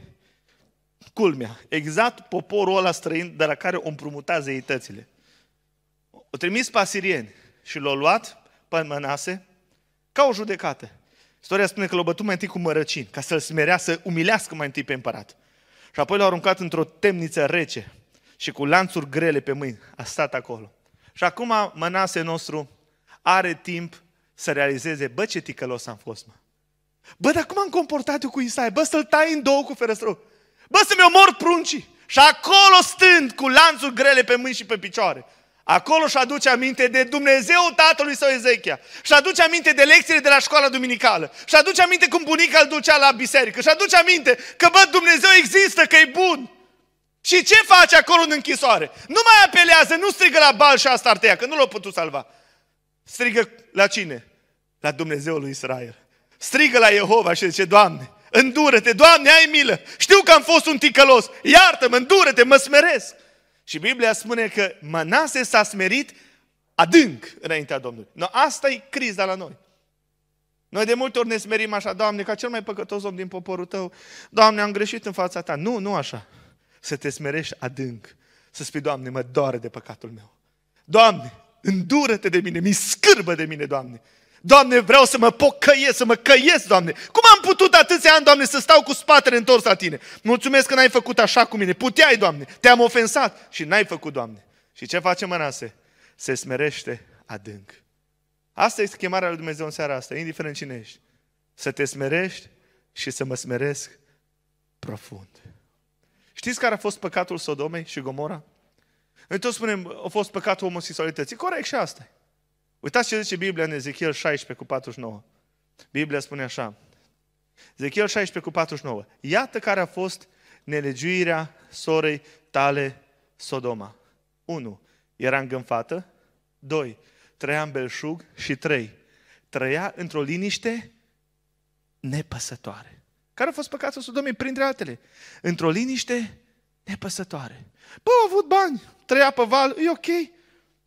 culmea, exact poporul ăla străin de la care o împrumuta zeitățile. O trimis pe asirieni și l-au luat pe Mănase ca o judecată. Istoria spune că l-au bătut mai întâi cu mărăcini, ca să-l smerea, să umilească mai întâi pe împărat. Și apoi l-au aruncat într-o temniță rece și cu lanțuri grele pe mâini. A stat acolo. Și acum Mănase nostru are timp să realizeze, bă, ce ticălos am fost, mă. Bă, dar cum am comportat eu cu Isaia? Bă, să-l tai în două cu ferăstrău. Bă, să-mi omor pruncii. Și acolo stând cu lanțuri grele pe mâini și pe picioare. Acolo și aduce aminte de Dumnezeu tatălui său Ezechia. Și aduce aminte de lecțiile de la școala duminicală. Și aduce aminte cum bunica îl ducea la biserică. Și aduce aminte că, bă, Dumnezeu există, că e bun. Și ce face acolo în închisoare? Nu mai apelează, nu strigă la bal și Astartea, că nu l-a putut salva. Strigă la cine? La Dumnezeul lui Israel. Strigă la Jehova și zice, Doamne, îndură-te, Doamne, ai milă. Știu că am fost un ticălos. Iartă-mă, îndură-te, mă smeresc. Și Biblia spune că Manase s-a smerit adânc înaintea Domnului. No, asta e criza la noi. Noi de multe ori ne smerim așa, Doamne, ca cel mai păcătos om din poporul Tău, Doamne, am greșit în fața Ta. Nu, nu așa. Să te smerești adânc. Să spui, Doamne, mă doare de păcatul meu. Doamne, îndură-te de mine, mi scârbă de mine, Doamne. Doamne, vreau să mă pocăiesc, să mă căiesc, Doamne. Cum am putut atâția ani, Doamne, să stau cu spatele întors la Tine? Mulțumesc că n-ai făcut așa cu mine. Puteai, Doamne, te-am ofensat și n-ai făcut, Doamne. Și ce face Mănase? Se smerește adânc. Asta este chemarea lui Dumnezeu în seara asta, indiferent cine ești. Să te smerești și să mă smeresc profund. Știți care a fost păcatul Sodomei și Gomora? Noi toți spunem, a fost păcatul homosexualității. Corect și asta. Uitați ce zice Biblia în Ezechiel 16 cu 49. Biblia spune așa. Ezechiel 16 cu 49. Iată care a fost nelegiuirea sorei tale Sodoma. 1. Era îngânfată. 2. Trăia în belșug. Și 3. Trăia într-o liniște nepăsătoare. Care a fost păcatul Sodomei printre altele? Într-o liniște nepăsătoare. Bă, a avut bani, trăia pe val, e ok.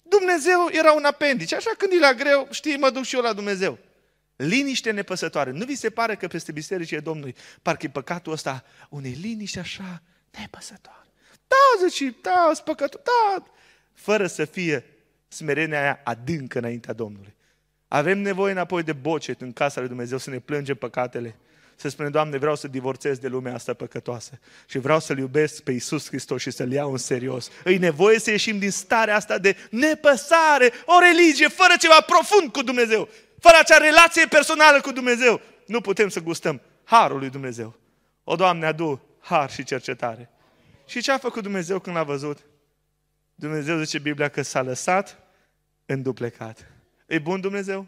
Dumnezeu era un apendice. Așa când e la greu, știi, mă duc și eu la Dumnezeu. Liniște nepăsătoare. Nu vi se pare că peste bisericile Domnului parcă e păcatul ăsta unei liniște așa nepăsătoare. Da, zice, da, păcatul, da, fără să fie smerenia aia adâncă înaintea Domnului. Avem nevoie înapoi de bocet în casa lui Dumnezeu să ne plângem păcatele să spune, Doamne, vreau să divorțez de lumea asta păcătoasă și vreau să-L iubesc pe Iisus Hristos și să-L iau în serios. E nevoie să ieșim din starea asta de nepăsare, o religie fără ceva profund cu Dumnezeu, fără acea relație personală cu Dumnezeu. Nu putem să gustăm harul lui Dumnezeu. O, Doamne, adu har și cercetare. Și ce a făcut Dumnezeu când l-a văzut? Dumnezeu zice Biblia că s-a lăsat înduplecat. E bun Dumnezeu?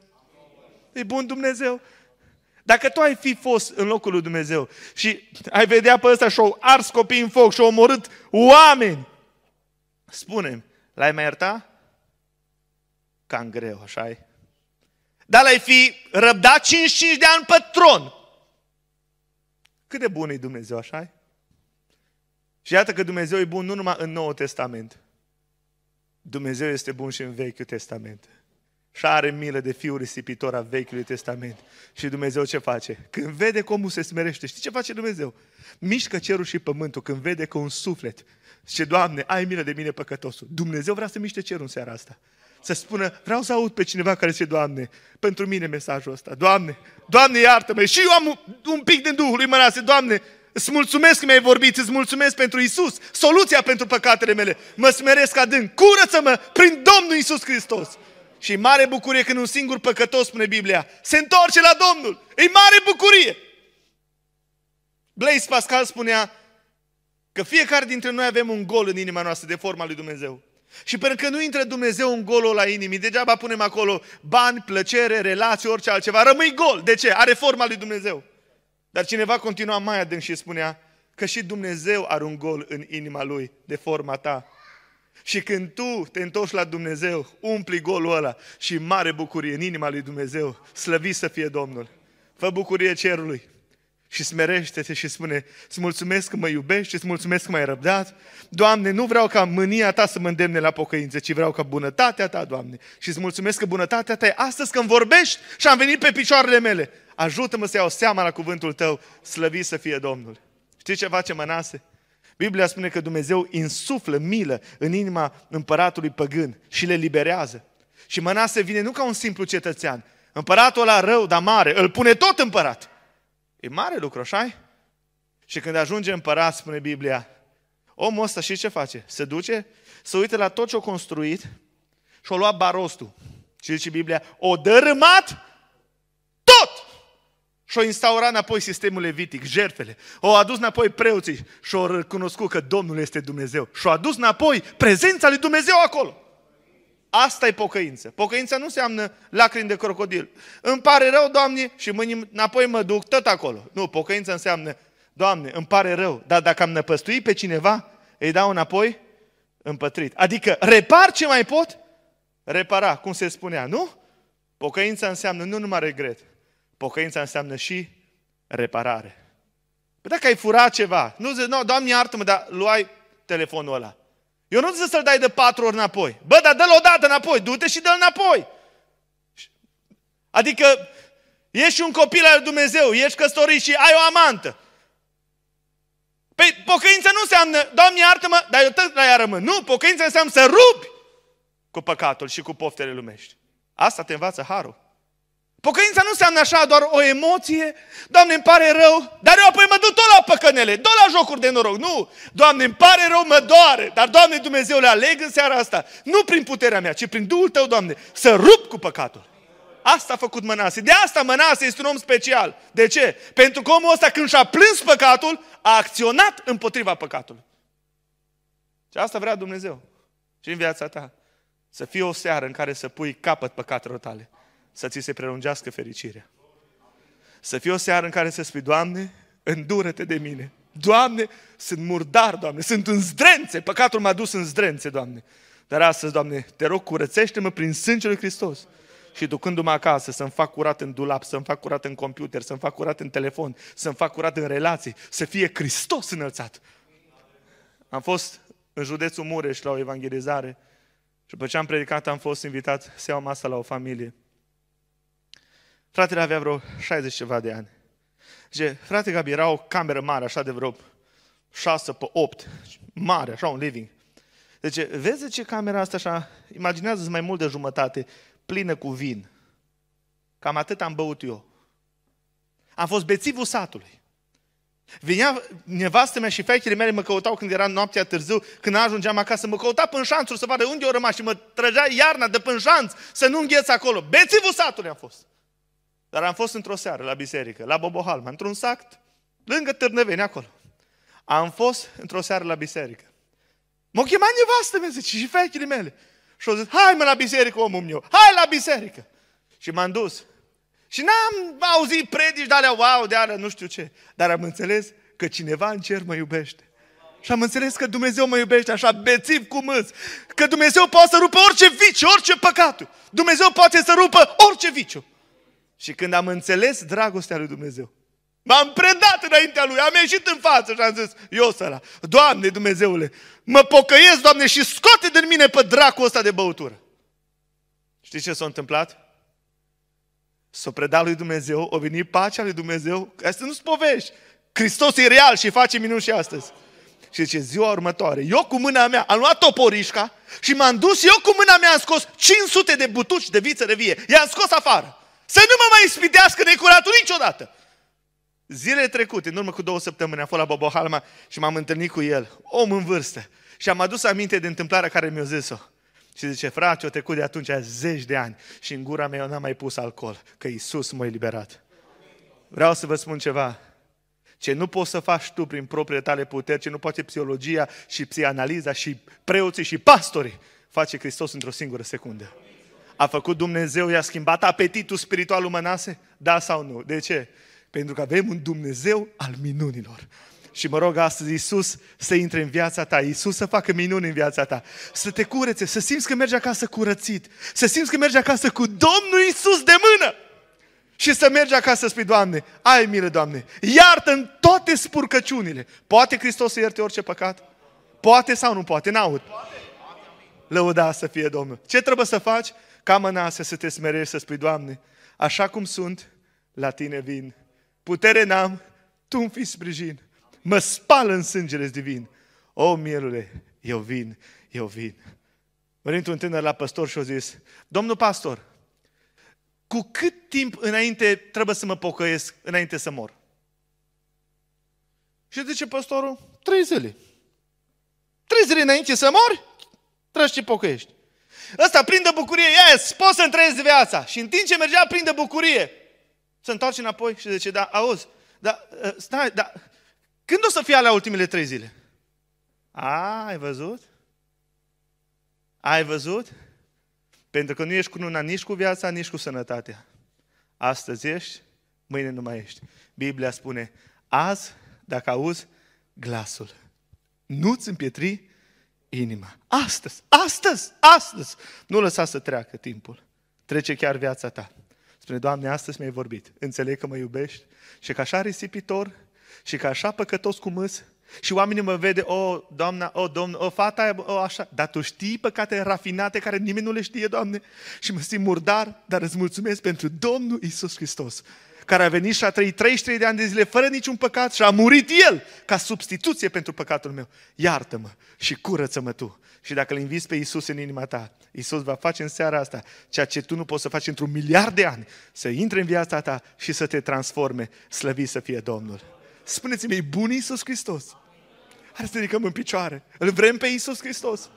E bun Dumnezeu? Dacă tu ai fi fost în locul lui Dumnezeu și ai vedea pe ăsta și-au ars copii în foc și-au omorât oameni, spune l-ai mai ierta? Cam greu, așa -i. Dar l-ai fi răbdat 55 de ani pe tron. Cât de bun e Dumnezeu, așa Și iată că Dumnezeu e bun nu numai în Noul Testament. Dumnezeu este bun și în Vechiul Testament. Și are milă de fiul risipitor a Vechiului Testament. Și Dumnezeu ce face? Când vede cum omul se smerește, știi ce face Dumnezeu? Mișcă cerul și pământul când vede că un suflet zice, Doamne, ai milă de mine păcătosul. Dumnezeu vrea să miște cerul în seara asta. Să spună, vreau să aud pe cineva care zice, Doamne, pentru mine mesajul ăsta. Doamne, Doamne iartă-mă. Și eu am un pic din Duhul lui Mănase. Doamne, Îți mulțumesc că mi-ai vorbit, îți mulțumesc pentru Isus, soluția pentru păcatele mele. Mă smeresc adânc, curăță-mă prin Domnul Isus Hristos. Și mare bucurie când un singur păcătos, spune Biblia, se întoarce la Domnul. E mare bucurie. Blaise Pascal spunea că fiecare dintre noi avem un gol în inima noastră de forma lui Dumnezeu. Și pentru că nu intră Dumnezeu în golul la inimii, degeaba punem acolo bani, plăcere, relații, orice altceva, rămâi gol. De ce? Are forma lui Dumnezeu. Dar cineva continua mai adânc și spunea că și Dumnezeu are un gol în inima lui de forma ta. Și când tu te întorci la Dumnezeu, umpli golul ăla și mare bucurie în inima lui Dumnezeu, slăvit să fie Domnul. Fă bucurie cerului și smerește-te și spune, îți mulțumesc că mă iubești, îți mulțumesc că m-ai răbdat. Doamne, nu vreau ca mânia ta să mă îndemne la pocăință, ci vreau ca bunătatea ta, Doamne. Și îți mulțumesc că bunătatea ta e astăzi când vorbești și am venit pe picioarele mele. Ajută-mă să iau seama la cuvântul tău, slăvit să fie Domnul. Știi ce face Mănase? Biblia spune că Dumnezeu insuflă milă în inima împăratului păgân și le liberează. Și Mănase vine nu ca un simplu cetățean. Împăratul ăla rău, dar mare, îl pune tot împărat. E mare lucru, așa Și când ajunge împărat, spune Biblia, omul ăsta și ce face? Se duce, se uită la tot ce a construit și-a luat barostul. Și zice Biblia, o dărâmat tot! Și-a instaurat înapoi sistemul levitic, jertfele. O adus înapoi preoții și au recunoscut că Domnul este Dumnezeu. Și-a adus înapoi prezența lui Dumnezeu acolo. Asta e pocăință. Pocăința nu înseamnă lacrimi de crocodil. Îmi pare rău, Doamne, și mâine înapoi mă duc tot acolo. Nu, pocăința înseamnă, Doamne, îmi pare rău, dar dacă am năpăstuit pe cineva, îi dau înapoi împătrit. Adică repar ce mai pot, repara, cum se spunea, nu? Pocăința înseamnă nu numai regret, pocăința înseamnă și reparare. Păi dacă ai furat ceva, nu zici, no, Doamne iartă-mă, dar luai telefonul ăla. Eu nu zic să-l dai de patru ori înapoi. Bă, dar dă-l odată înapoi, du-te și dă-l înapoi. Adică ești un copil al lui Dumnezeu, ești căsătorit și ai o amantă. Păi pocăința nu înseamnă, Doamne iartă-mă, dar eu tot la ea rămân. Nu, pocăința înseamnă să rupi cu păcatul și cu poftele lumești. Asta te învață Harul. Pocăința nu înseamnă așa doar o emoție, Doamne, îmi pare rău, dar eu apoi mă duc tot la păcănele, tot la jocuri de noroc. Nu, Doamne, îmi pare rău, mă doare, dar Doamne Dumnezeu le aleg în seara asta, nu prin puterea mea, ci prin Duhul Tău, Doamne, să rup cu păcatul. Asta a făcut Mănase. De asta Mănase este un om special. De ce? Pentru că omul ăsta când și-a plâns păcatul, a acționat împotriva păcatului. Și asta vrea Dumnezeu. Și în viața ta. Să fie o seară în care să pui capăt păcatelor tale să ți se prelungească fericirea. Să fie o seară în care să spui, Doamne, îndură-te de mine. Doamne, sunt murdar, Doamne, sunt în zdrențe, păcatul m-a dus în zdrențe, Doamne. Dar astăzi, Doamne, te rog, curățește-mă prin sângele lui Hristos. Și ducându-mă acasă să-mi fac curat în dulap, să-mi fac curat în computer, să-mi fac curat în telefon, să-mi fac curat în relații, să fie Hristos înălțat. Am fost în județul Mureș la o evangelizare și după ce am predicat am fost invitat să iau masa la o familie. Fratele avea vreo 60 ceva de ani. Zice, frate Gabi, era o cameră mare, așa de vreo 6 pe 8, mare, așa un living. Deci, vezi ce camera asta așa, imaginează mai mult de jumătate, plină cu vin. Cam atât am băut eu. Am fost bețivul satului. Vinea nevastă mea și fetele mele mă căutau când era noaptea târziu, când ajungeam acasă, mă căuta până șanțuri să vadă unde au rămas și mă trăgea iarna de până șanț să nu îngheț acolo. Bețivul satului am fost. Dar am fost într-o seară la biserică, la Bobohalma, într-un sact, lângă Târnăveni, acolo. Am fost într-o seară la biserică. M-a chemat nevastă mea, zice, și fetele mele. Și au zis, hai mă la biserică, omul meu, hai la biserică. Și m-am dus. Și n-am auzit predici de alea, wow, de alea, nu știu ce. Dar am înțeles că cineva în cer mă iubește. Și am înțeles că Dumnezeu mă iubește așa bețiv cu mâți. Că Dumnezeu poate să rupă orice viciu, orice păcat. Dumnezeu poate să rupă orice viciu. Și când am înțeles dragostea lui Dumnezeu, M-am predat înaintea lui, am ieșit în față și am zis, eu săra, Doamne Dumnezeule, mă pocăiesc, Doamne, și scoate din mine pe dracul ăsta de băutură. Știți ce s-a întâmplat? S-a predat lui Dumnezeu, a venit pacea lui Dumnezeu, asta nu-ți povești. Hristos e real și face minuni și astăzi. Și zice, ziua următoare, eu cu mâna mea am luat toporișca și m-am dus, eu cu mâna mea am scos 500 de butuci de viță de vie. I-am scos afară. Să nu mă mai ispitească necuratul niciodată. Zile trecute, în urmă cu două săptămâni, am fost la Bobohalma și m-am întâlnit cu el, om în vârstă. Și am adus aminte de întâmplarea care mi-a zis-o. Și zice, frate, o trecut de atunci zeci de ani și în gura mea eu n-am mai pus alcool, că Iisus m-a eliberat. Vreau să vă spun ceva. Ce nu poți să faci tu prin propriile tale puteri, ce nu poate psihologia și psianaliza și preoții și pastorii, face Hristos într-o singură secundă. A făcut Dumnezeu, i-a schimbat apetitul spiritual lui Da sau nu? De ce? Pentru că avem un Dumnezeu al minunilor. Și mă rog astăzi Iisus să intre în viața ta, Iisus să facă minuni în viața ta, să te curețe, să simți că mergi acasă curățit, să simți că mergi acasă cu Domnul Iisus de mână și să mergi acasă să spui, Doamne, ai milă, Doamne, iartă în toate spurcăciunile. Poate Hristos să ierte orice păcat? Poate sau nu poate? N-aud. Lăuda să fie Domnul. Ce trebuie să faci? Ca mănase să te smerești, să spui, Doamne, așa cum sunt, la Tine vin. Putere n-am, Tu îmi fii sprijin. Mă spală în sângele divin. O, mielule, eu vin, eu vin. Venit un tânăr la păstor și a zis, Domnul pastor, cu cât timp înainte trebuie să mă pocăiesc, înainte să mor? Și zice păstorul, trei zile. Trei zile înainte să mori, trebuie să te pocăiești. Ăsta prinde bucurie, yes, poți să-mi trăiesc viața. Și în timp ce mergea prinde bucurie, se întoarce înapoi și zice, da, auzi, da, ă, stai, da, când o să fie alea ultimele trei zile? A, ai văzut? Ai văzut? Pentru că nu ești cu una nici cu viața, nici cu sănătatea. Astăzi ești, mâine nu mai ești. Biblia spune, azi, dacă auzi glasul, nu-ți împietri inima. Astăzi, astăzi, astăzi. Nu lăsa să treacă timpul. Trece chiar viața ta. Spune, Doamne, astăzi mi-ai vorbit. Înțeleg că mă iubești și că așa risipitor și că așa păcătos cu mâs și oamenii mă vede, o, doamna, o, domn, o, fata aia, o, așa. Dar tu știi păcate rafinate care nimeni nu le știe, Doamne? Și mă simt murdar, dar îți mulțumesc pentru Domnul Isus Hristos, care a venit și a trăit 33 de ani de zile fără niciun păcat și a murit El ca substituție pentru păcatul meu. Iartă-mă și curăță-mă tu. Și dacă îl inviți pe Isus în inima ta, Isus va face în seara asta ceea ce tu nu poți să faci într-un miliard de ani, să intre în viața ta și să te transforme, slăvit să fie Domnul. Spuneți-mi, e bun Iisus Hristos? Hai să ridicăm în picioare. Îl vrem pe Iisus Hristos?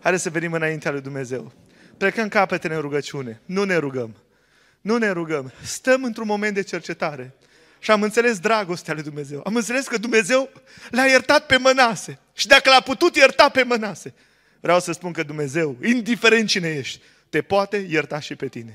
Hai să venim înaintea lui Dumnezeu. Plecăm capetele în rugăciune. Nu ne rugăm. Nu ne rugăm. Stăm într-un moment de cercetare. Și am înțeles dragostea lui Dumnezeu. Am înțeles că Dumnezeu l-a iertat pe mănase. Și dacă l-a putut ierta pe mănase, vreau să spun că Dumnezeu, indiferent cine ești, te poate ierta și pe tine.